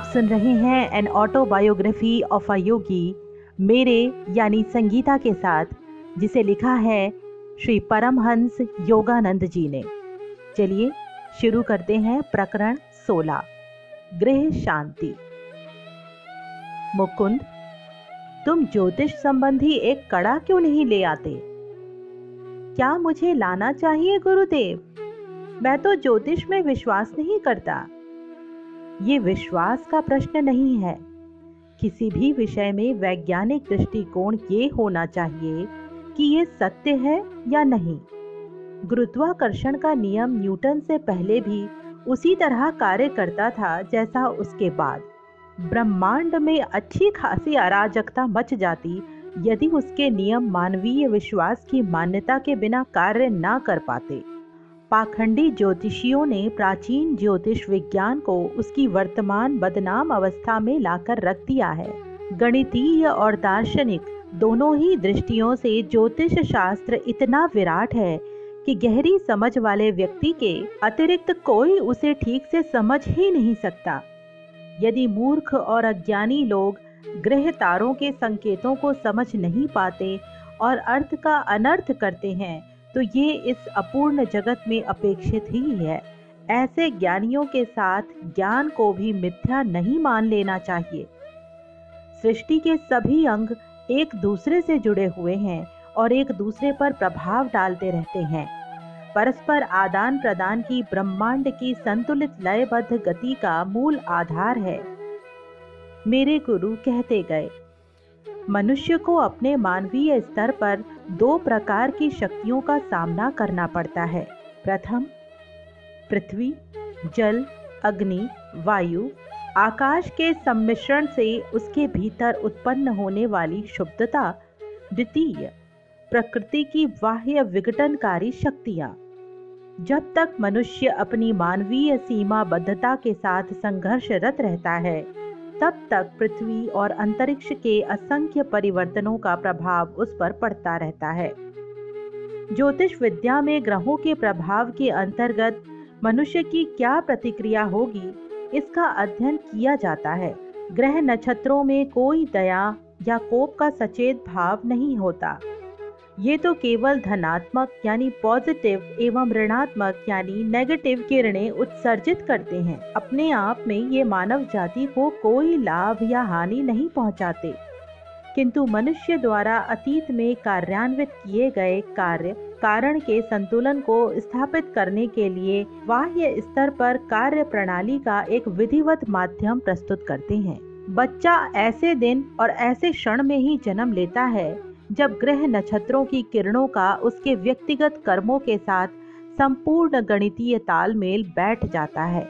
आप सुन रहे हैं an autobiography of a yogi मेरे यानी संगीता के साथ, जिसे लिखा है श्री परमहंस योगानंद जी ने। चलिए शुरू करते हैं प्रकरण 16 गृह शांति। मुकुंद, तुम ज्योतिष संबंधी एक कड़ा क्यों नहीं ले आते? क्या मुझे लाना चाहिए गुरुदेव? मैं तो ज्योतिष में विश्वास नहीं करता। ये विश्वास का प्रश्न नहीं है। किसी भी विषय में वैज्ञानिक दृष्टिकोण ये होना चाहिए कि ये सत्य है या नहीं। गुरुत्वाकर्षण का नियम न्यूटन से पहले भी उसी तरह कार्य करता था जैसा उसके बाद। ब्रह्मांड में अच्छी खासी अराजकता मच जाती यदि उसके नियम मानवीय विश्वास की मान्यता के बिना कार्य ना कर पाते। पाखंडी ज्योतिषियों ने प्राचीन ज्योतिष विज्ञान को उसकी वर्तमान बदनाम अवस्था में लाकर रख दिया है। गणितीय और दार्शनिक दोनों ही दृष्टियों से ज्योतिष शास्त्र इतना विराट है कि गहरी समझ वाले व्यक्ति के अतिरिक्त कोई उसे ठीक से समझ ही नहीं सकता। यदि मूर्ख और अज्ञानी लोग ग्रह तारों के संकेतों को समझ नहीं पाते और अर्थ का अनर्थ करते हैं तो ये इस अपूर्ण जगत में अपेक्षित ही है। ऐसे ज्ञानियों के साथ ज्ञान को भी मिथ्या नहीं मान लेना चाहिए। सृष्टि के सभी अंग एक दूसरे से जुड़े हुए हैं और एक दूसरे पर प्रभाव डालते रहते हैं। परस्पर आदान प्रदान की ब्रह्मांड की संतुलित लयबद्ध गति का मूल आधार है। मेरे गुरु कहते गए मनुष्य को अपने मानवीय स्तर पर दो प्रकार की शक्तियों का सामना करना पड़ता है। प्रथम, पृथ्वी, जल, अग्नि, वायु, आकाश के सम्मिश्रण से उसके भीतर उत्पन्न होने वाली शुद्धता। द्वितीय, प्रकृति की बाह्य विघटनकारी शक्तियाँ। जब तक मनुष्य अपनी मानवीय सीमाबद्धता के साथ संघर्षरत रहता है तब तक पृथ्वी और अंतरिक्ष के असंख्य परिवर्तनों का प्रभाव उस पर पड़ता रहता है। ज्योतिष विद्या में ग्रहों के प्रभाव के अंतर्गत मनुष्य की क्या प्रतिक्रिया होगी, इसका अध्ययन किया जाता है। ग्रह नक्षत्रों में कोई दया या कोप का सचेत भाव नहीं होता। ये तो केवल धनात्मक यानी पॉजिटिव एवं ऋणात्मक यानी नेगेटिव किरणें उत्सर्जित करते हैं। अपने आप में ये मानव जाति को कोई लाभ या हानि नहीं पहुंचाते। किंतु मनुष्य द्वारा अतीत में कार्यान्वित किए गए कार्य, कारण के संतुलन को स्थापित करने के लिए बाह्य स्तर पर कार्य प्रणाली का एक विधिवत माध्यम प्रस्तुत करते हैं। बच्चा ऐसे दिन और ऐसे क्षण में ही जन्म लेता है जब ग्रह नक्षत्रों की किरणों का उसके व्यक्तिगत कर्मों के साथ संपूर्ण गणितीय तालमेल बैठ जाता है।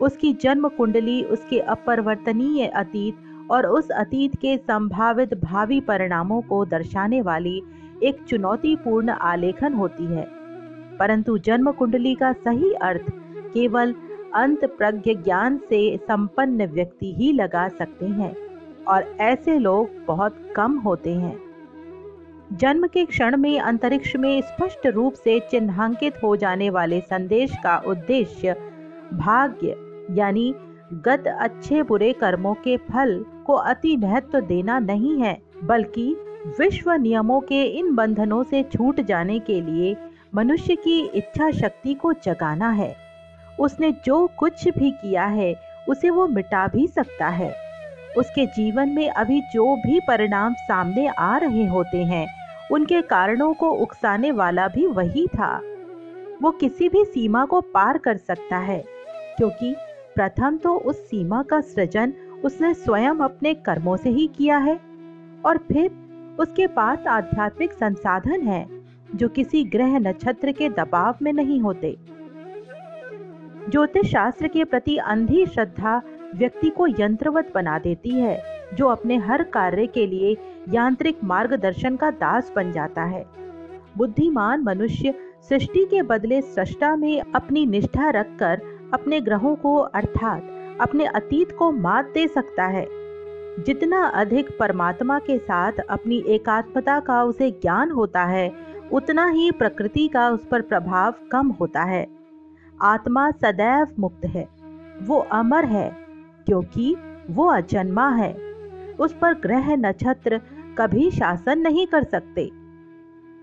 उसकी जन्म कुंडली उसके अपरिवर्तनीय अतीत और उस अतीत के संभावित भावी परिणामों को दर्शाने वाली एक चुनौतीपूर्ण आलेखन होती है। परंतु जन्म कुंडली का सही अर्थ केवल अंत प्रज्ञ ज्ञान से संपन्न व्यक्ति ही लगा सकते हैं और ऐसे लोग बहुत कम होते हैं। जन्म के क्षण में, अंतरिक्ष में स्पष्ट रूप से चिन्हांकित हो जाने वाले संदेश का उद्देश्य भाग्य, यानी गत अच्छे बुरे कर्मों के फल को अति महत्व देना नहीं है, बल्कि विश्व नियमों के इन बंधनों से छूट जाने के लिए मनुष्य की इच्छा शक्ति को जगाना है। उसने जो कुछ भी किया है, उसे वो मिटा भी सकता है। उसके जीवन में अभी जो भी परिणाम सामने आ रहे होते हैं, उनके कारणों को उकसाने वाला भी वही था। वो किसी भी सीमा को पार कर सकता है, क्योंकि प्रथम तो उस सीमा का सृजन उसने स्वयं अपने कर्मों से ही किया है, और फिर उसके पास आध्यात्मिक संसाधन है, जो किसी ग्रह नक्षत्र के दबाव में नहीं होते। ज्योतिष शास्त्र के प्रति अंधी श्रद्धा व्यक्ति को यंत्रवत बना देती है, जो अपने हर कार्य के लिए यांत्रिक मार्गदर्शन का दास बन जाता है। बुद्धिमान मनुष्य सृष्टि के बदले सृष्टा में अपनी निष्ठा रखकर अपने ग्रहों को, अर्थात अपने अतीत को मात दे सकता है। जितना अधिक परमात्मा के साथ अपनी एकात्मता का उसे ज्ञान होता है, उतना ही प्रकृति का उस पर प्रभाव कम होता है। आत्मा सदैव मुक्त है, वो अमर है। क्योंकि वो अजन्मा है। उस पर ग्रह नक्षत्र कभी शासन नहीं कर सकते।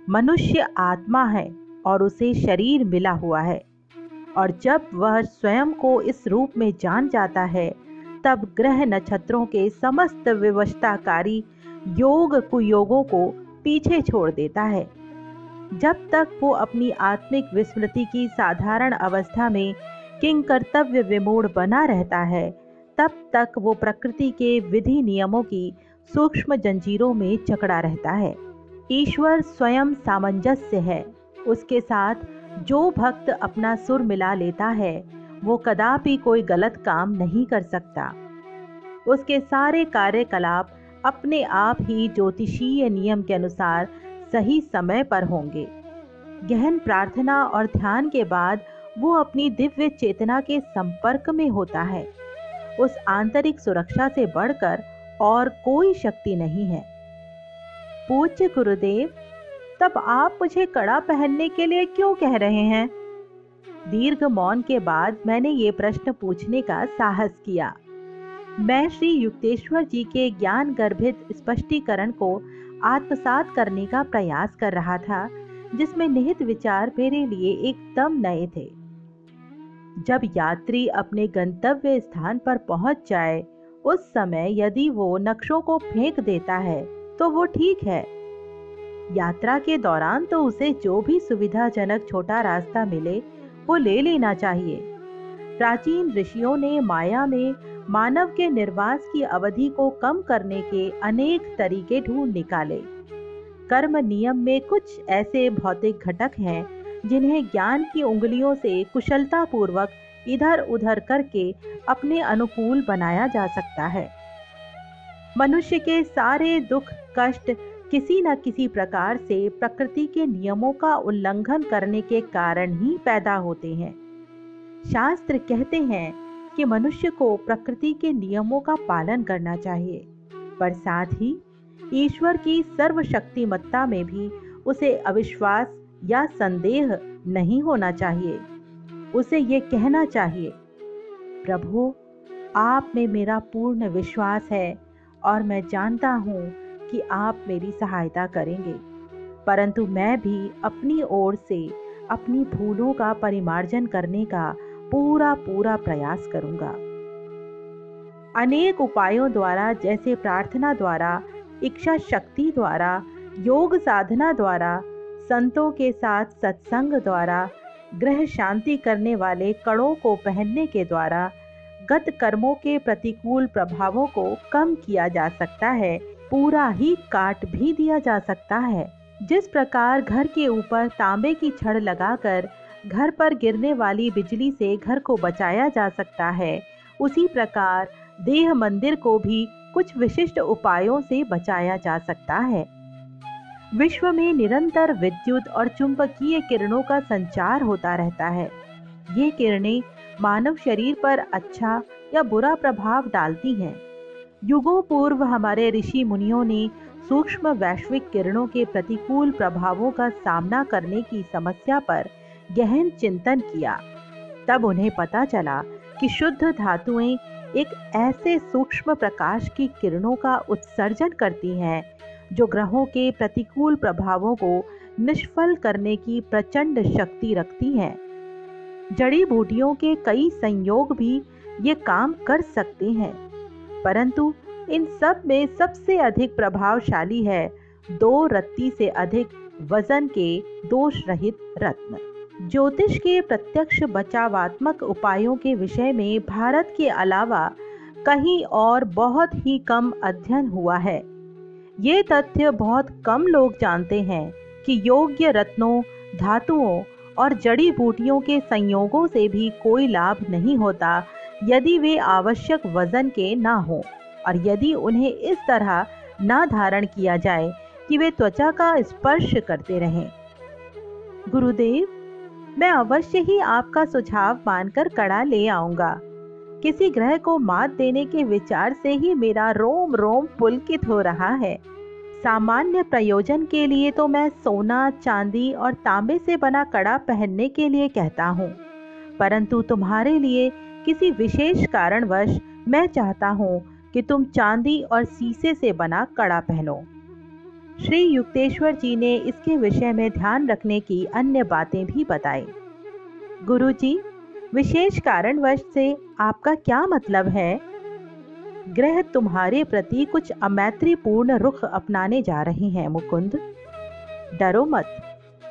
मनुष्य आत्मा है और उसे शरीर मिला हुआ है। और जब वह स्वयं को इस रूप में जान जाता है, तब ग्रह नक्षत्रों के समस्त विवशताकारी योग कुयोगों को पीछे छोड़ देता है। जब तक वो अपनी आत्मिक विस्मृति की साधारण अवस्था में किंग कर्तव्य विमूढ़ बना रहता है तब तक वो प्रकृति के विधि नियमों की सूक्ष्म जंजीरों में चकड़ा रहता है। ईश्वर स्वयं सामंजस्य है। उसके साथ जो भक्त अपना सुर मिला लेता है, वो कदापि कोई गलत काम नहीं कर सकता। उसके सारे कार्यकलाप अपने आप ही ज्योतिषीय नियम के अनुसार सही समय पर होंगे। गहन प्रार्थना और ध्यान के बाद वो अपनी दिव्य चेतना के संपर्क में होता है। उस आंतरिक सुरक्षा से बढ़कर और कोई शक्ति नहीं है। पूज्य गुरुदेव, तब आप मुझे कड़ा पहनने के लिए क्यों कह रहे हैं? दीर्घ मौन के बाद मैंने ये प्रश्न पूछने का साहस किया। मैं श्री युक्तेश्वर जी के ज्ञान गर्भित स्पष्टीकरण को आत्मसात करने का प्रयास कर रहा था, जिसमें निहित विचार मेरे लिए एकदम नए थे। जब यात्री अपने गंतव्य स्थान पर पहुँच जाए, उस समय यदि वो नक्शों को फेंक देता है तो वो ठीक है। यात्रा के दौरान तो उसे जो भी सुविधाजनक छोटा रास्ता मिले, वो ले लेना चाहिए। प्राचीन ऋषियों ने माया में मानव के निर्वास की अवधि को कम करने के अनेक तरीके ढूंढ निकाले। कर्म नियम में कुछ ऐसे भौतिक घटक हैं जिन्हें ज्ञान की उंगलियों से कुशलता पूर्वक इधर उधर करके अपने अनुकूल बनाया जा सकता है। मनुष्य के सारे दुख, कष्ट किसी न किसी प्रकार से प्रकृति के नियमों का उल्लंघन करने के कारण ही पैदा होते हैं। शास्त्र कहते हैं कि मनुष्य को प्रकृति के नियमों का पालन करना चाहिए, पर साथ ही ईश्वर की सर्वशक्तिमत्ता में भी उसे अविश्वास या संदेह नहीं होना चाहिए। उसे ये कहना चाहिए, प्रभु, आप में मेरा पूर्ण विश्वास है और मैं जानता हूँ कि आप मेरी सहायता करेंगे। परंतु मैं भी अपनी ओर से अपनी भूलों का परिमार्जन करने का पूरा पूरा प्रयास करूँगा। अनेक उपायों द्वारा, जैसे प्रार्थना द्वारा, इच्छा शक्ति द्वारा, योग साधना द्वारा संतों के साथ सत्संग द्वारा, ग्रह शांति करने वाले कड़ों को पहनने के द्वारा, गत कर्मों के प्रतिकूल प्रभावों को कम किया जा सकता है, पूरा ही काट भी दिया जा सकता है। जिस प्रकार घर के ऊपर तांबे की छड़ लगाकर घर पर गिरने वाली बिजली से घर को बचाया जा सकता है, उसी प्रकार देह मंदिर को भी कुछ विशिष्ट उपायों से बचाया जा सकता है। विश्व में निरंतर विद्युत और चुंबकीय किरणों का संचार होता रहता है। ये किरणें मानव शरीर पर अच्छा या बुरा प्रभाव डालती हैं। युगों पूर्व हमारे ऋषि मुनियों ने सूक्ष्म वैश्विक किरणों के प्रतिकूल प्रभावों का सामना करने की समस्या पर गहन चिंतन किया। तब उन्हें पता चला कि शुद्ध धातुएँ एक ऐसे सूक्ष्म प्रकाश की किरणों का उत्सर्जन करती हैं जो ग्रहों के प्रतिकूल प्रभावों को निष्फल करने की प्रचंड शक्ति रखती हैं। जड़ी बूटियों के कई संयोग भी ये काम कर सकते हैं। परंतु इन सब में सबसे अधिक प्रभावशाली है दो रत्ती से अधिक वज़न के दोष रहित रत्न। ज्योतिष के प्रत्यक्ष बचावात्मक उपायों के विषय में भारत के अलावा कहीं और बहुत ही कम अध्ययन हुआ है। ये तथ्य बहुत कम लोग जानते हैं कि योग्य रत्नों, धातुओं और जड़ी बूटियों के संयोगों से भी कोई लाभ नहीं होता यदि वे आवश्यक वज़न के ना हो और यदि उन्हें इस तरह ना धारण किया जाए कि वे त्वचा का स्पर्श करते रहें। गुरुदेव, मैं अवश्य ही आपका सुझाव मानकर कड़ा ले आऊँगा। किसी ग्रह को मात देने के विचार से ही मेरा रोम रोम पुलकित हो रहा है। सामान्य प्रयोजन के लिए तो मैं सोना, चांदी और तांबे से बना कड़ा पहनने के लिए कहता हूँ। परंतु तुम्हारे लिए किसी विशेष कारणवश मैं चाहता हूँ कि तुम चांदी और शीशे से बना कड़ा पहनो। श्री युक्तेश्वर जी ने इसके विषय में ध्यान रखने की अन्य बातें भी बताई। गुरु जी विशेष कारणवश से आपका क्या मतलब है? ग्रह तुम्हारे प्रति कुछ अमैत्रीपूर्ण रुख अपनाने जा रहे हैं, मुकुंद। डरो मत,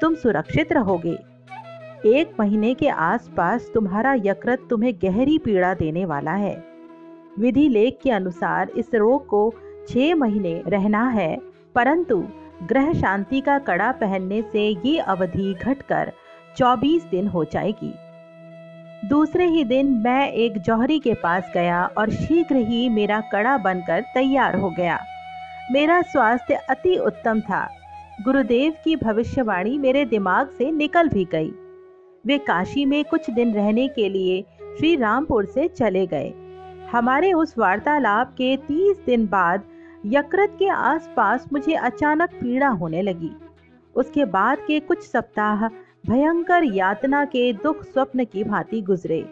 तुम सुरक्षित रहोगे। एक महीने के आसपास तुम्हारा यकृत तुम्हें गहरी पीड़ा देने वाला है। विधि लेख के अनुसार इस रोग को छह महीने रहना है, परंतु ग्रह शांति का कड़ा पहनने से ये अवधि घटकर 24 दिन हो जाएगी। दूसरे ही दिन मैं एक जौहरी के पास गया और शीघ्र ही मेरा कड़ा बनकर तैयार हो गया। मेरा स्वास्थ्य अति उत्तम था। गुरुदेव की भविष्यवाणी मेरे दिमाग से निकल भी गई। वे काशी में कुछ दिन रहने के लिए श्री रामपुर से चले गए। हमारे उस वार्तालाप के तीस दिन बाद यकृत के आसपास मुझे अचानक पीड़ा होने लगी। उसके बाद के कुछ सप्ताह भयंकर यातना के दुख स्वप्न की भांति गुजरे।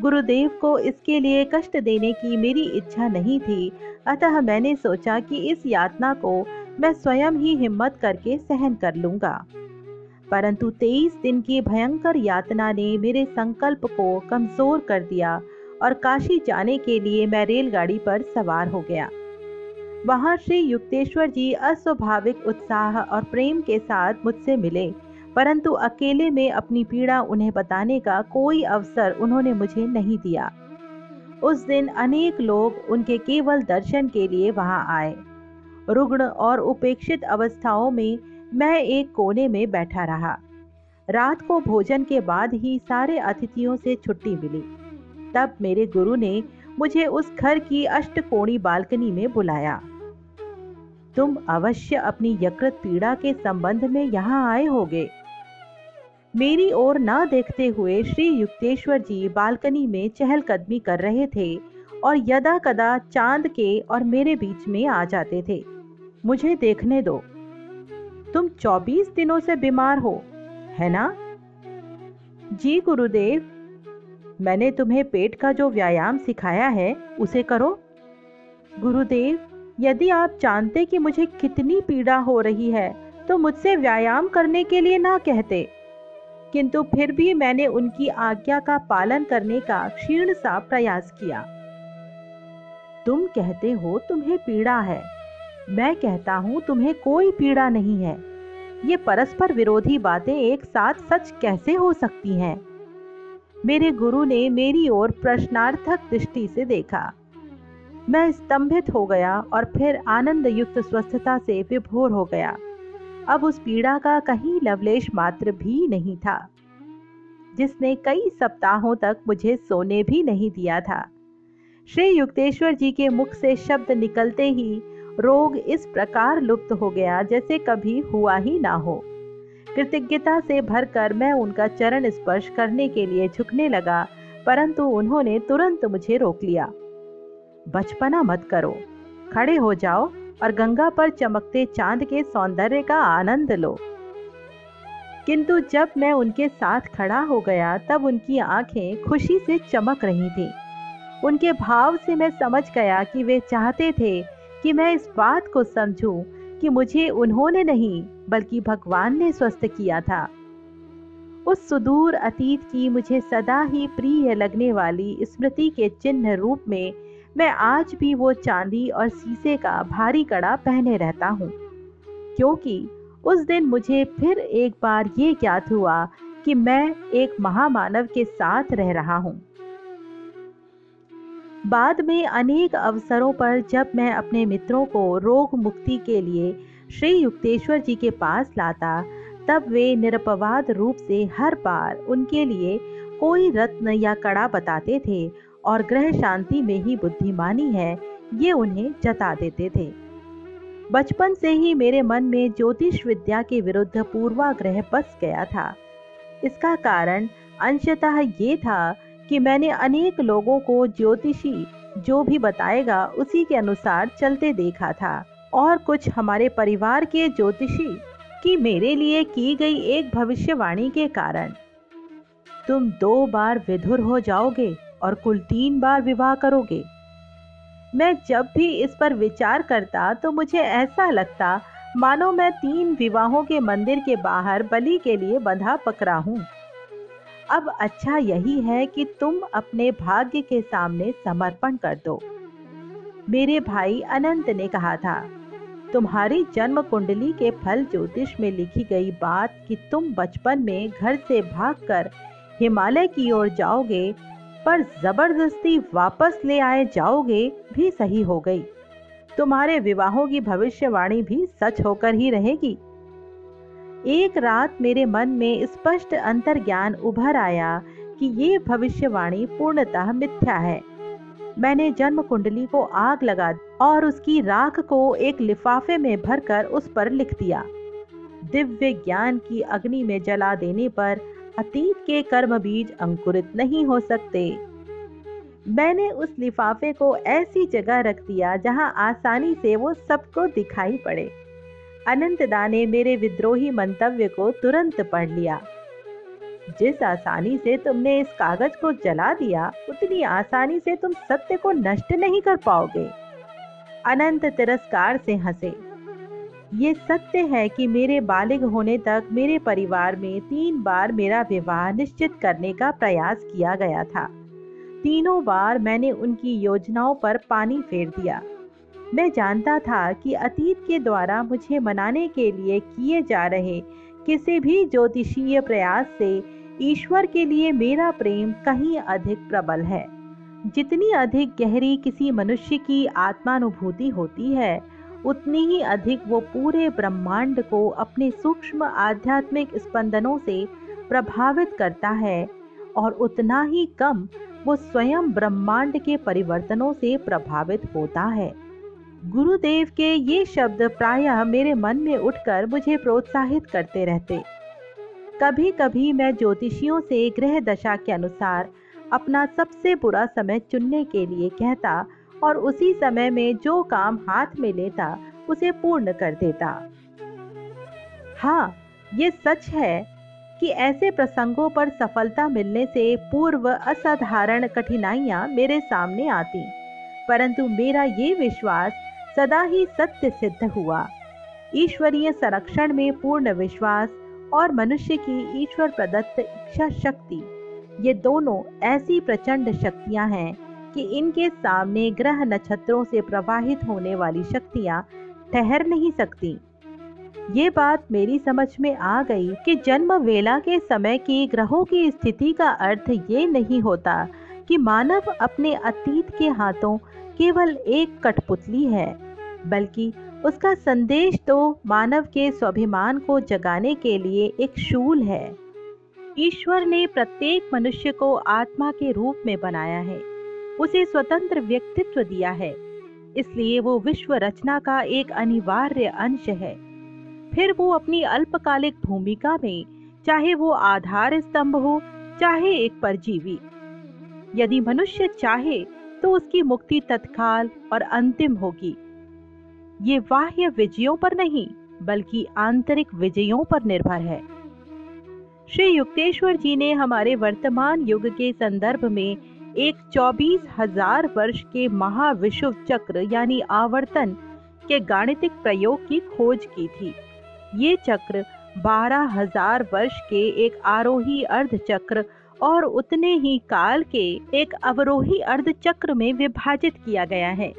गुरुदेव को इसके लिए कष्ट देने की मेरी इच्छा नहीं थी, अतः मैंने सोचा कि इस यातना को मैं स्वयं ही हिम्मत करके सहन कर लूँगा। परंतु तेईस दिन की भयंकर यातना ने मेरे संकल्प को कमज़ोर कर दिया और काशी जाने के लिए मैं रेलगाड़ी पर सवार हो गया। वहाँ श्री युक्तेश्वर जी अस्वाभाविक उत्साह और प्रेम के साथ मुझसे मिले। परंतु अकेले में अपनी पीड़ा उन्हें बताने का कोई अवसर उन्होंने मुझे नहीं दिया। उस दिन अनेक लोग उनके केवल दर्शन के लिए वहाँ आए। रुग्ण और उपेक्षित अवस्थाओं में मैं एक कोने में बैठा रहा। रात को भोजन के बाद ही सारे अतिथियों से छुट्टी मिली। तब मेरे गुरु ने मुझे उस घर की अष्टकोणी बालकनी में बुलाया। तुम अवश्य अपनी यकृत पीड़ा के संबंध में यहाँ आए होगे। मेरी ओर न देखते हुए श्री युक्तेश्वर जी बालकनी में चहलकदमी कर रहे थे और यदा कदा चाँद के और मेरे बीच में आ जाते थे। मुझे देखने दो। तुम 24 दिनों से बीमार हो, है ना? जी गुरुदेव, मैंने तुम्हें पेट का जो व्यायाम सिखाया है, उसे करो। गुरुदेव, यदि आप जानते कि मुझे कितनी पीड़ा हो रही है तो मुझसे व्यायाम करने के लिए ना कहते। किंतु फिर भी मैंने उनकी आज्ञा का पालन करने का क्षीण सा प्रयास किया। तुम कहते हो तुम्हें पीड़ा है। मैं कहता हूँ तुम्हें कोई पीड़ा नहीं है। ये परस्पर विरोधी बातें एक साथ सच कैसे हो सकती हैं? मेरे गुरु ने मेरी ओर प्रश्नार्थक दृष्टि से देखा। मैं स्तंभित हो गया और फिर आनंद युक्त स्वस्थता से विभोर हो गया। अब उस पीड़ा का कहीं लवलेश मात्र भी नहीं था। जिसने कई सप्ताहों तक मुझे सोने भी नहीं दिया था। श्री युक्तेश्वर जी के मुख से शब्द निकलते ही रोग इस प्रकार लुप्त हो गया जैसे कभी हुआ ही ना हो। कृतज्ञता से भरकर मैं उनका चरण स्पर्श करने के लिए झुकने लगा, परंतु उन्होंने तुरंत मुझे रोक लिया। बचपना मत करो। खड़े हो जाओ। और गंगा पर चमकते चाँद के सौंदर्य का आनंद लो। किंतु जब मैं उनके साथ खड़ा हो गया, तब उनकी आँखें खुशी से चमक रही थी। उनके भाव से मैं समझ गया कि वे चाहते थे कि मैं इस बात को समझूं कि मुझे उन्होंने नहीं, बल्कि भगवान ने स्वस्थ किया था। उस सुदूर अतीत की मुझे सदा ही प्रिय लगने वाली स्मृति के चिन्ह रूप में मैं आज भी वो चांदी और शीशे का भारी कड़ा पहने रहता हूँ। क्योंकि उस दिन मुझे फिर एक बार ये ज्ञात हुआ कि मैं एक महामानव के साथ रह रहा हूँ। बाद में अनेक अवसरों पर जब मैं अपने मित्रों को रोग मुक्ति के लिए श्री युक्तेश्वर जी के पास लाता, तब वे निरपवाद रूप से हर बार उनके लिए कोई रत्न या कड़ा बताते थे और ग्रह शांति में ही बुद्धिमानी है, ये उन्हें जता देते थे। बचपन से ही मेरे मन में ज्योतिष विद्या के विरुद्ध पूर्वाग्रह बस गया था। इसका कारण अंशतः ये था कि मैंने अनेक लोगों को ज्योतिषी जो भी बताएगा उसी के अनुसार चलते देखा था और कुछ हमारे परिवार के ज्योतिषी की मेरे लिए की गई एक भविष्यवाणी के कारण। तुम दो बार विधुर हो जाओगे और कुल तीन बार विवाह करोगे। मैं जब भी इस पर विचार करता तो मुझे ऐसा लगता, मानो मैं तीन विवाहों के मंदिर के बाहर बलि के लिए बंधा पकड़ा हूँ। अब अच्छा यही है कि तुम अपने भाग्य के सामने समर्पण कर दो। मेरे भाई अनंत ने कहा था, तुम्हारी जन्म कुंडली के फल ज्योतिष में लिखी गई बात कि तुम बचपन में घर से भागकर हिमालय की ओर जाओगे पर ज़बरदस्ती वापस ले आए जाओगे भी सही हो गई। तुम्हारे विवाहों की भविष्यवाणी भी सच होकर ही रहेगी। एक रात मेरे मन में स्पष्ट अंतर्ज्ञान उभर आया कि ये भविष्यवाणी पूर्णतः मिथ्या है। मैंने जन्म कुंडली को आग लगा और उसकी राख को एक लिफाफे में भरकर उस पर लिख दिया। दिव्य ज्ञान की अग्नि में जला देने पर अतीत के कर्म बीज अंकुरित नहीं हो सकते। मैंने उस लिफाफे को ऐसी जगह रख दिया जहाँ आसानी से वो सबको दिखाई पड़े। अनंतदा ने मेरे विद्रोही मंतव्य को तुरंत पढ़ लिया। जिस आसानी से तुमने इस कागज़ को जला दिया, उतनी आसानी से तुम सत्य को नष्ट नहीं कर पाओगे। अनंत तिरस्कार से हंसे। ये सत्य है कि मेरे बालिग होने तक मेरे परिवार में तीन बार मेरा विवाह निश्चित करने का प्रयास किया गया था। तीनों बार मैंने उनकी योजनाओं पर पानी फेर दिया। मैं जानता था कि अतीत के द्वारा मुझे मनाने के लिए किए जा रहे किसी भी ज्योतिषीय प्रयास से ईश्वर के लिए मेरा प्रेम कहीं अधिक प्रबल है। जितनी अधिक गहरी किसी मनुष्य की आत्मानुभूति होती है उतनी ही अधिक वो पूरे ब्रह्मांड को अपने सूक्ष्म आध्यात्मिक स्पंदनों से प्रभावित करता है, और उतना ही कम वो स्वयं ब्रह्मांड के परिवर्तनों से प्रभावित होता है। गुरुदेव के ये शब्द प्रायः मेरे मन में उठकर मुझे प्रोत्साहित करते रहते। कभी कभी मैं ज्योतिषियों से ग्रह दशा के अनुसार अपना सबसे बुरा समय चुनने के लिए कहता और उसी समय में जो काम हाथ में लेता, उसे पूर्ण कर देता। हाँ ये सच है कि ऐसे प्रसंगों पर सफलता मिलने से पूर्व असाधारण कठिनाइयाँ मेरे सामने आती, परंतु मेरा ये विश्वास सदा ही सत्य सिद्ध हुआ। ईश्वरीय संरक्षण में पूर्ण विश्वास और मनुष्य की ईश्वर प्रदत्त इच्छा शक्ति, ये दोनों ऐसी प्रचंड शक्तियाँ हैं कि इनके सामने ग्रह नक्षत्रों से प्रवाहित होने वाली शक्तियाँ ठहर नहीं सकती। ये बात मेरी समझ में आ गई कि जन्म वेला के समय की ग्रहों की स्थिति का अर्थ ये नहीं होता कि मानव अपने अतीत के हाथों केवल एक कठपुतली है, बल्कि उसका संदेश तो मानव के स्वाभिमान को जगाने के लिए एक शूल है। ईश्वर ने प्रत्येक मनुष्य को आत्मा के रूप में बनाया है। उसे स्वतंत्र व्यक्तित्व दिया है। इसलिए वो विश्व रचना का एक अनिवार्य अंश है। फिर वो अपनी अल्पकालिक भूमिका में, चाहे वो आधार स्तंभ हो, चाहे एक परजीवी, यदि मनुष्य चाहे तो उसकी मुक्ति तत्काल और अंतिम होगी। ये बाह्य विजयों पर नहीं, बल्कि आंतरिक विजयों पर निर्भर है। श्री युक्तेश्वर जी ने हमारे वर्तमान युग के संदर्भ में एक चौबीस हज़ार वर्ष के महाविश्व चक्र, यानी आवर्तन, के गाणितिक प्रयोग की खोज की थी। ये चक्र बारह हज़ार वर्ष के एक आरोही अर्ध चक्र और उतने ही काल के एक अवरोही अर्ध चक्र में विभाजित किया गया है।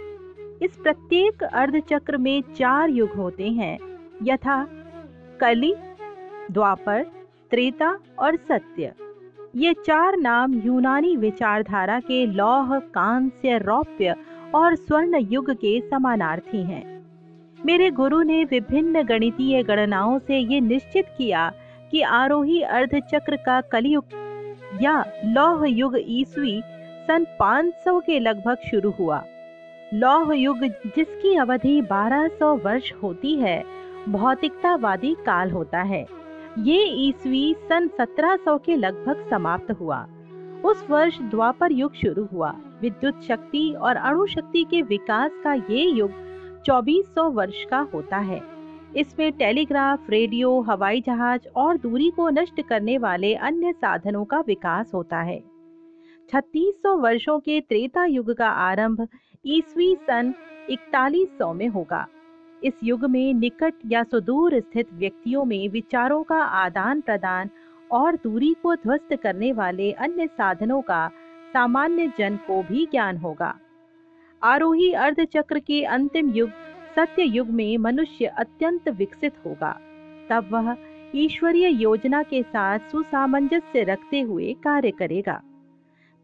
इस प्रत्येक अर्ध चक्र में चार युग होते हैं, यथा कली, द्वापर, त्रेता और सत्य। ये चार नाम यूनानी विचारधारा के लौह, कांस्य, रौप्य और स्वर्ण युग के समानार्थी हैं। मेरे गुरु ने विभिन्न गणितीय गणनाओं से ये निश्चित किया कि आरोही अर्धचक्र का कलयुग या लौह युग ईसवी सन 500 के लगभग शुरू हुआ। लौह युग जिसकी अवधि 1200 वर्ष होती है, भौतिकतावादी काल होता है। ये ईसवी सन 1700 के लगभग समाप्त हुआ। उस वर्ष द्वापर युग शुरू हुआ। विद्युत शक्ति और अणु शक्ति के विकास का ये युग 2400 वर्ष का होता है। इसमें टेलीग्राफ, रेडियो, हवाई जहाज़ और दूरी को नष्ट करने वाले अन्य साधनों का विकास होता है। 3600 वर्षों के त्रेता युग का आरंभ ईसवी सन इकतालीस सौ में होगा। इस युग में निकट या सुदूर स्थित व्यक्तियों में विचारों का आदान प्रदान और दूरी को ध्वस्त करने वाले अन्य साधनों का सामान्य जन को भी ज्ञान होगा। आरोही अर्ध चक्र के अंतिम युग, सत्य युग में मनुष्य अत्यंत विकसित होगा। तब वह ईश्वरीय योजना के साथ सुसामंजस्य रखते हुए कार्य करेगा।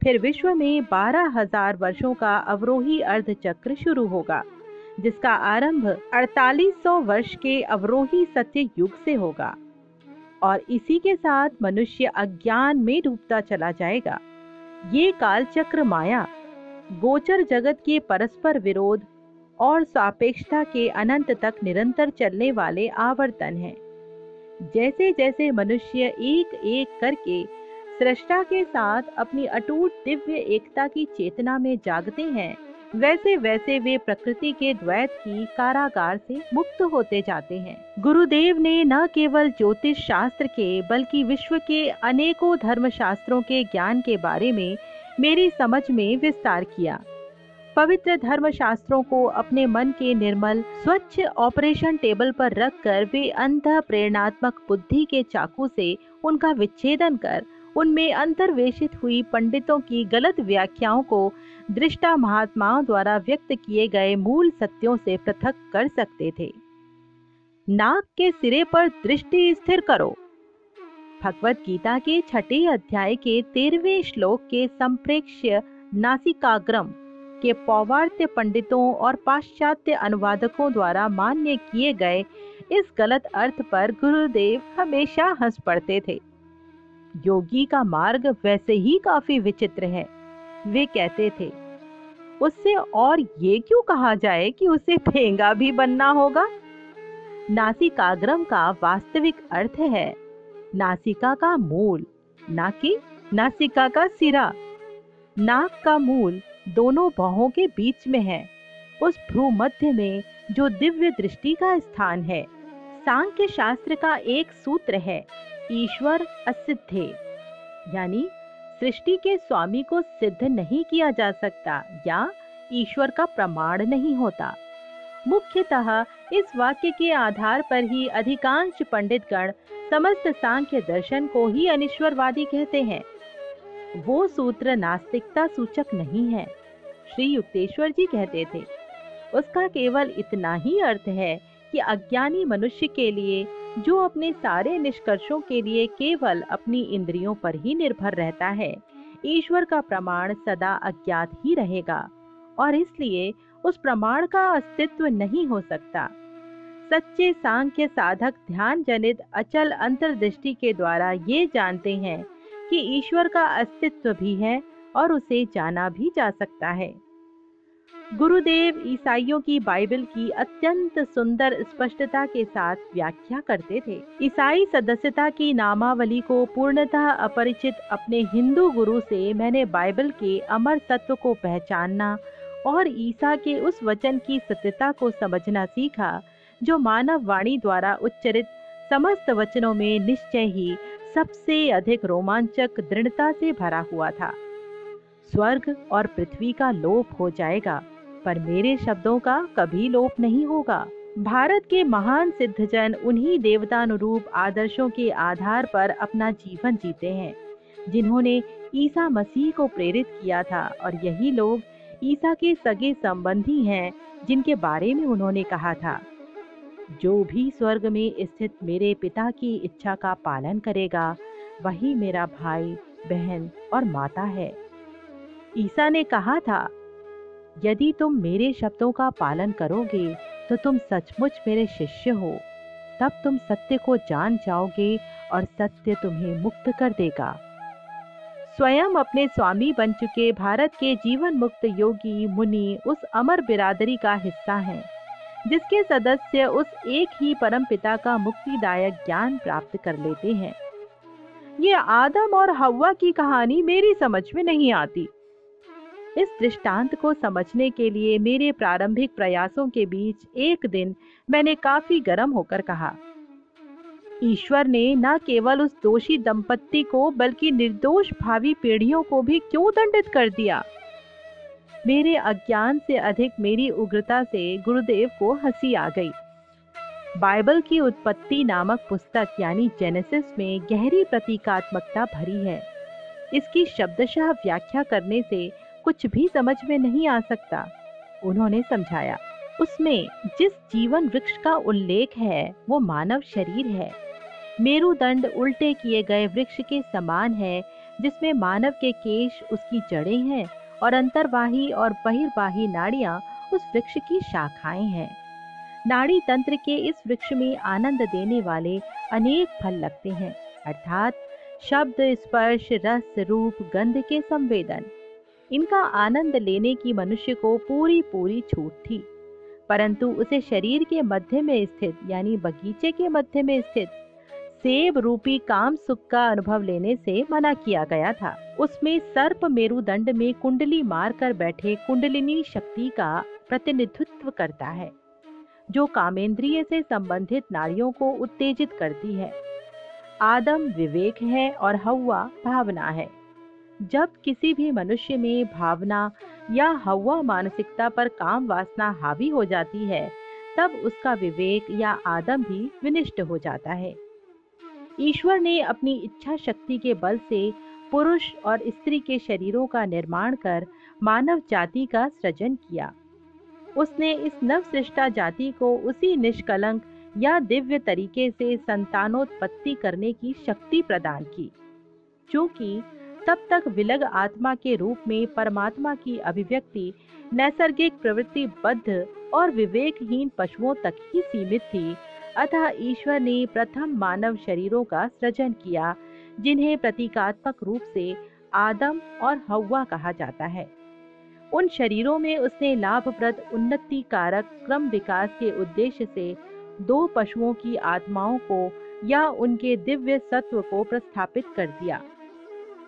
फिर विश्व में बारह हज़ार वर्षों का अवरोही अर्ध चक्र शुरू होगा। जिसका आरंभ 4800 वर्ष के अवरोही सत्य युग से होगा और इसी के साथ मनुष्य अज्ञान में डूबता चला जाएगा ये काल चक्र माया, गोचर जगत के परस्पर विरोध और सापेक्षता के अनंत तक निरंतर चलने वाले आवर्तन हैं। जैसे जैसे मनुष्य एक एक करके सृष्टा के साथ अपनी अटूट दिव्य एकता की चेतना में जागते हैं वैसे वैसे वे प्रकृति के द्वैत की कारागार से मुक्त होते जाते हैं। गुरुदेव ने न केवल ज्योतिष शास्त्र के, बल्कि विश्व के अनेकों धर्म शास्त्रों के ज्ञान के बारे में मेरी समझ में विस्तार किया। पवित्र धर्म शास्त्रों को अपने मन के निर्मल, स्वच्छ ऑपरेशन टेबल पर रखकर वे अंध प्रेरणात्मक बुद्धि के चाकू से उनका विच्छेदन कर उनमें अंतर्वेशित हुई पंडितों की गलत व्याख्याओं को दृष्टा महात्माओं द्वारा व्यक्त किए गए मूल सत्यों से पृथक कर सकते थे। नाक के सिरे पर दृष्टि स्थिर करो। भगवत गीता के छठे अध्याय के तेरहवें श्लोक के संप्रेक्ष्य नासिकाग्रम के पौवार्त्य पंडितों और पाश्चात्य अनुवादकों द्वारा मान्य किए गए इस गलत अर्थ पर गुरुदेव हमेशा हंस पड़ते थे। योगी का मार्ग वैसे ही काफ़ी विचित्र है। वे कहते थे, उससे और ये क्यों कहा जाए कि उसे फेंगा भी बनना होगा? नासिकाग्रम का वास्तविक अर्थ है, नासिका का मूल, ना कि नासिका का सिरा। नाक का मूल दोनों बाहों के बीच में है, उस भ्रू मध्य में जो दिव्य दृष्टि का स्थान है। सांख्य शास्त्र का एक सूत्र है ईश्वर असिद्धे, यानी सृष्टि के स्वामी को सिद्ध नहीं किया जा सकता या ईश्वर का प्रमाण नहीं होता। मुख्यतः इस वाक्य के आधार पर ही अधिकांश पंडित गण समस्त सांख्य दर्शन को ही अनिश्वरवादी कहते हैं। वो सूत्र नास्तिकता सूचक नहीं है, श्री युक्तेश्वर जी कहते थे। उसका केवल इतना ही अर्थ है कि अज्ञानी मनुष्य के लिए जो अपने सारे निष्कर्षों के लिए केवल अपनी इंद्रियों पर ही निर्भर रहता है, ईश्वर का प्रमाण सदा अज्ञात ही रहेगा, और इसलिए उस प्रमाण का अस्तित्व नहीं हो सकता। सच्चे सांख्य साधक ध्यान जनित अचल अंतर्दृष्टि के द्वारा ये जानते हैं कि ईश्वर का अस्तित्व भी है और उसे जाना भी जा सकता है। गुरुदेव ईसाइयों की बाइबल की अत्यंत सुंदर स्पष्टता के साथ व्याख्या करते थे। ईसाई सदस्यता की नामावली को पूर्णतः अपरिचित अपने हिंदू गुरु से मैंने बाइबल के अमर तत्व को पहचानना और ईसा के उस वचन की सत्यता को समझना सीखा, जो मानव वाणी द्वारा उच्चरित समस्त वचनों में निश्चय ही सबसे अधिक रोमांचक दृढ़ता से भरा हुआ था। स्वर्ग और पृथ्वी का लोप हो जाएगा। पर मेरे शब्दों का कभी लोप नहीं होगा। भारत के महान सिद्धजन उन्हीं देवतानुरूप आदर्शों के आधार पर अपना जीवन जीते हैं, जिन्होंने ईसा मसीह को प्रेरित किया था और यही लोग ईसा के सगे संबंधी हैं, जिनके बारे में उन्होंने कहा था। जो भी स्वर्ग में स्थित मेरे पिता की इच्छा का पालन करेगा, वही मेरा भाई, बहन और माता है। ईसा ने कहा था यदि तुम मेरे शब्दों का पालन करोगे तो तुम सचमुच मेरे शिष्य हो। तब तुम सत्य को जान जाओगे और सत्य तुम्हें मुक्त कर देगा। स्वयं अपने स्वामी बन चुके भारत के जीवन मुक्त योगी मुनि उस अमर बिरादरी का हिस्सा हैं, जिसके सदस्य उस एक ही परम पिता का मुक्तिदायक ज्ञान प्राप्त कर लेते हैं। ये आदम और हवा की कहानी मेरी समझ में नहीं आती। इस दृष्टांत को समझने के लिए मेरे प्रारंभिक प्रयासों के बीच एक दिन मैंने काफ़ी गर्म होकर कहा। ईश्वर ने न केवल उस दोषी दंपत्ति को, बल्कि निर्दोष भावी पीढ़ियों को भी क्यों दंडित कर दिया? मेरे अज्ञान से अधिक मेरी उग्रता से गुरुदेव को हँसी आ गई। बाइबल की उत्पत्ति नामक पुस्तक, यानी जेनेसिस में गहरी प्रतीकात्मकता भरी है। इसकी शब्दशः व्याख्या करने से कुछ भी समझ में नहीं आ सकता। उन्होंने समझाया, उसमें जिस जीवन वृक्ष का उल्लेख है, वो मानव शरीर है। मेरुदंड उल्टे किए गए वृक्ष के समान है, जिसमें मानव के केश, उसकी जड़ें हैं और अंतर्वाही और बहिर्वाही नाड़ियाँ उस वृक्ष की शाखाएँ हैं। नाड़ी तंत्र के इस वृक्ष में आनंद देने वाले अनेक फल लगते हैं, अर्थात शब्द, स्पर्श, रस, रूप, गंध के संवेदन। इनका आनंद लेने की मनुष्य को पूरी पूरी छूट थी। परंतु उसे शरीर के मध्य में स्थित, यानी बगीचे के मध्य में स्थित सेब रूपी काम सुख का अनुभव लेने से मना किया गया था। उसमें सर्प मेरुदंड में कुंडली मार कर बैठे कुंडलिनी शक्ति का प्रतिनिधित्व करता है, जो कामेंद्रिय से संबंधित नारियों को उत्तेजित करती है। आदम विवेक है और हवा भावना है। जब किसी भी मनुष्य में भावना या हवा मानसिकता पर काम वासना हावी हो जाती है, तब उसका विवेक या आदम भी विनिष्ट हो जाता है। ईश्वर ने अपनी इच्छा शक्ति के बल से पुरुष और स्त्री के शरीरों का निर्माण कर मानव जाति का सृजन किया। उसने इस नव सृष्टा जाति को उसी निष्कलंक या दिव्य तरीके से संतानोत्पत्ति करने की शक्ति प्रदान की। क्योंकि तब तक विलग आत्मा के रूप में परमात्मा की अभिव्यक्ति नैसर्गिक प्रवृत्ति बद्ध और विवेकहीन पशुओं तक ही सीमित थी। अतः ईश्वर ने प्रथम मानव शरीरों का सृजन किया, जिन्हें प्रतीकात्मक रूप से आदम और हवा कहा जाता है। उन शरीरों में उसने लाभप्रद उन्नति कारक क्रम विकास के उद्देश्य से दो पशुओं की आत्माओं को या उनके दिव्य सत्व को प्रस्थापित कर दिया।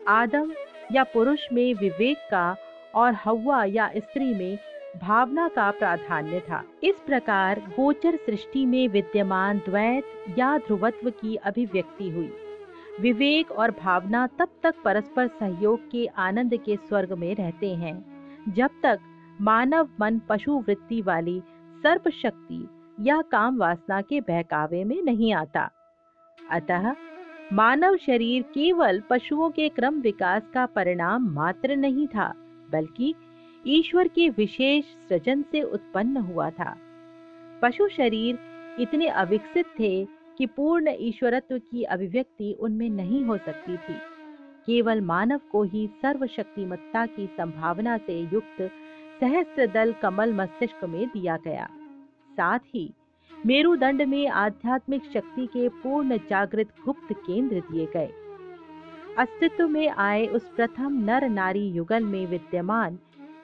आदम या पुरुष में विवेक का और हवा या स्त्री में भावना का प्राधान्य था। इस प्रकार गोचर सृष्टि में विद्यमान द्वैत या ध्रुवत्व की अभिव्यक्ति हुई। विवेक और भावना तब तक परस्पर सहयोग के आनंद के स्वर्ग में रहते हैं, जब तक मानव मन पशु वृत्ति वाली सर्प शक्ति या काम वासना के बहकावे में नहीं आता। अतः मानव शरीर केवल पशुओं के क्रम विकास का परिणाम मात्र नहीं था, बल्कि ईश्वर के विशेष सृजन से उत्पन्न हुआ था। पशु शरीर इतने अविकसित थे कि पूर्ण ईश्वरत्व की अभिव्यक्ति उनमें नहीं हो सकती थी। केवल मानव को ही सर्वशक्तिमत्ता की संभावना से युक्त सहस्त्र दल कमल मस्तिष्क में दिया गया। साथ ही मेरुदंड में आध्यात्मिक शक्ति के पूर्ण जागृत गुप्त केंद्र दिए गए। अस्तित्व में आए उस प्रथम नर नारी युगल में विद्यमान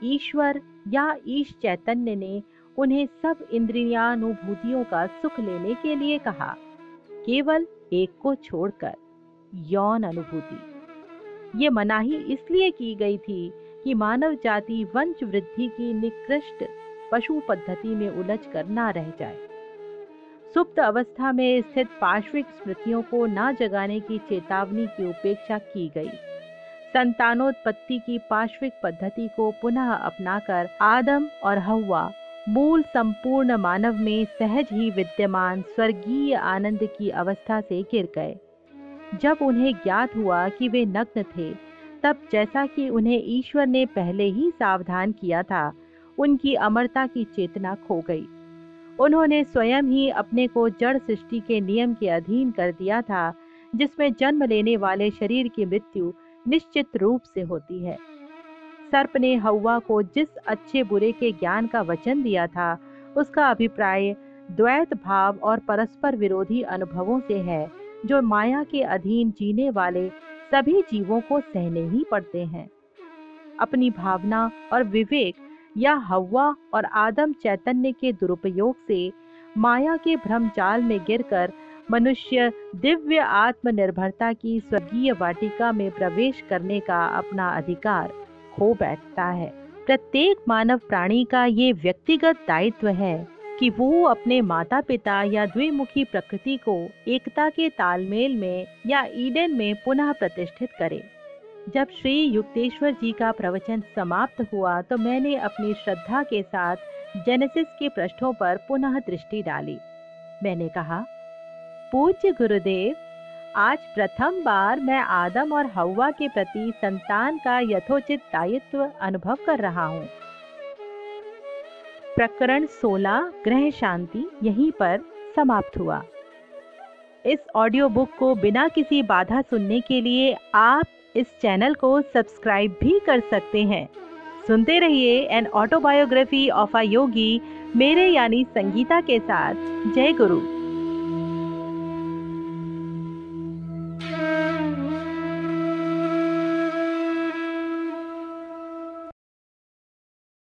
ईश्वर या ईश चैतन्य ने उन्हें सब इंद्रियानुभूतियों का सुख लेने के लिए कहा, केवल एक को छोड़कर यौन अनुभूति। ये मनाही इसलिए की गई थी कि मानव जाति वंश वृद्धि की निकृष्ट पशु पद्धति में उलझ कर ना रह जाए। सुप्त अवस्था में स्थित पार्श्विक स्मृतियों को ना जगाने की चेतावनी की उपेक्षा की गई। संतानोत्पत्ति की पार्श्विक पद्धति को पुनः अपनाकर आदम और हवा मूल संपूर्ण मानव में सहज ही विद्यमान स्वर्गीय आनंद की अवस्था से गिर गए। जब उन्हें ज्ञात हुआ कि वे नग्न थे, तब जैसा कि उन्हें ईश्वर ने पहले ही सावधान किया था, उनकी अमरता की चेतना खो गई। उन्होंने स्वयं ही अपने को जड़ सृष्टि के नियम के अधीन कर दिया था, जिसमें जन्म लेने वाले शरीर की मृत्यु निश्चित रूप से होती है। सर्प ने हवा को जिस अच्छे बुरे के ज्ञान का वचन दिया था, उसका अभिप्राय द्वैत भाव और परस्पर विरोधी अनुभवों से है, जो माया के अधीन जीने वाले सभी जीवों को सहने ही पड़ते हैं। अपनी भावना और विवेक या हवा और आदम चैतन्य के दुरुपयोग से माया के भ्रम जाल में गिरकर मनुष्य दिव्य आत्मनिर्भरता की स्वर्गीय वाटिका में प्रवेश करने का अपना अधिकार खो बैठता है। प्रत्येक मानव प्राणी का ये व्यक्तिगत दायित्व है कि वो अपने माता पिता या द्विमुखी प्रकृति को एकता के तालमेल में या ईडन में पुनः प्रतिष्ठित करे। जब श्री युक्तेश्वर जी का प्रवचन समाप्त हुआ तो मैंने अपनी श्रद्धा के साथ जेनेसिस के पृष्ठों पर पुनः दृष्टि डाली। मैंने कहा, पूज्य गुरुदेव, आज प्रथम बार मैं आदम और हवा के प्रति संतान का यथोचित दायित्व अनुभव कर रहा हूँ। प्रकरण 16 ग्रह शांति, यहीं पर समाप्त हुआ। इस ऑडियो बुक को बिना किसी बाधा सुनने के लिए आप इस चैनल को सब्सक्राइब भी कर सकते हैं। सुनते रहिए an autobiography of a yogi मेरे यानी संगीता के साथ। जय गुरु।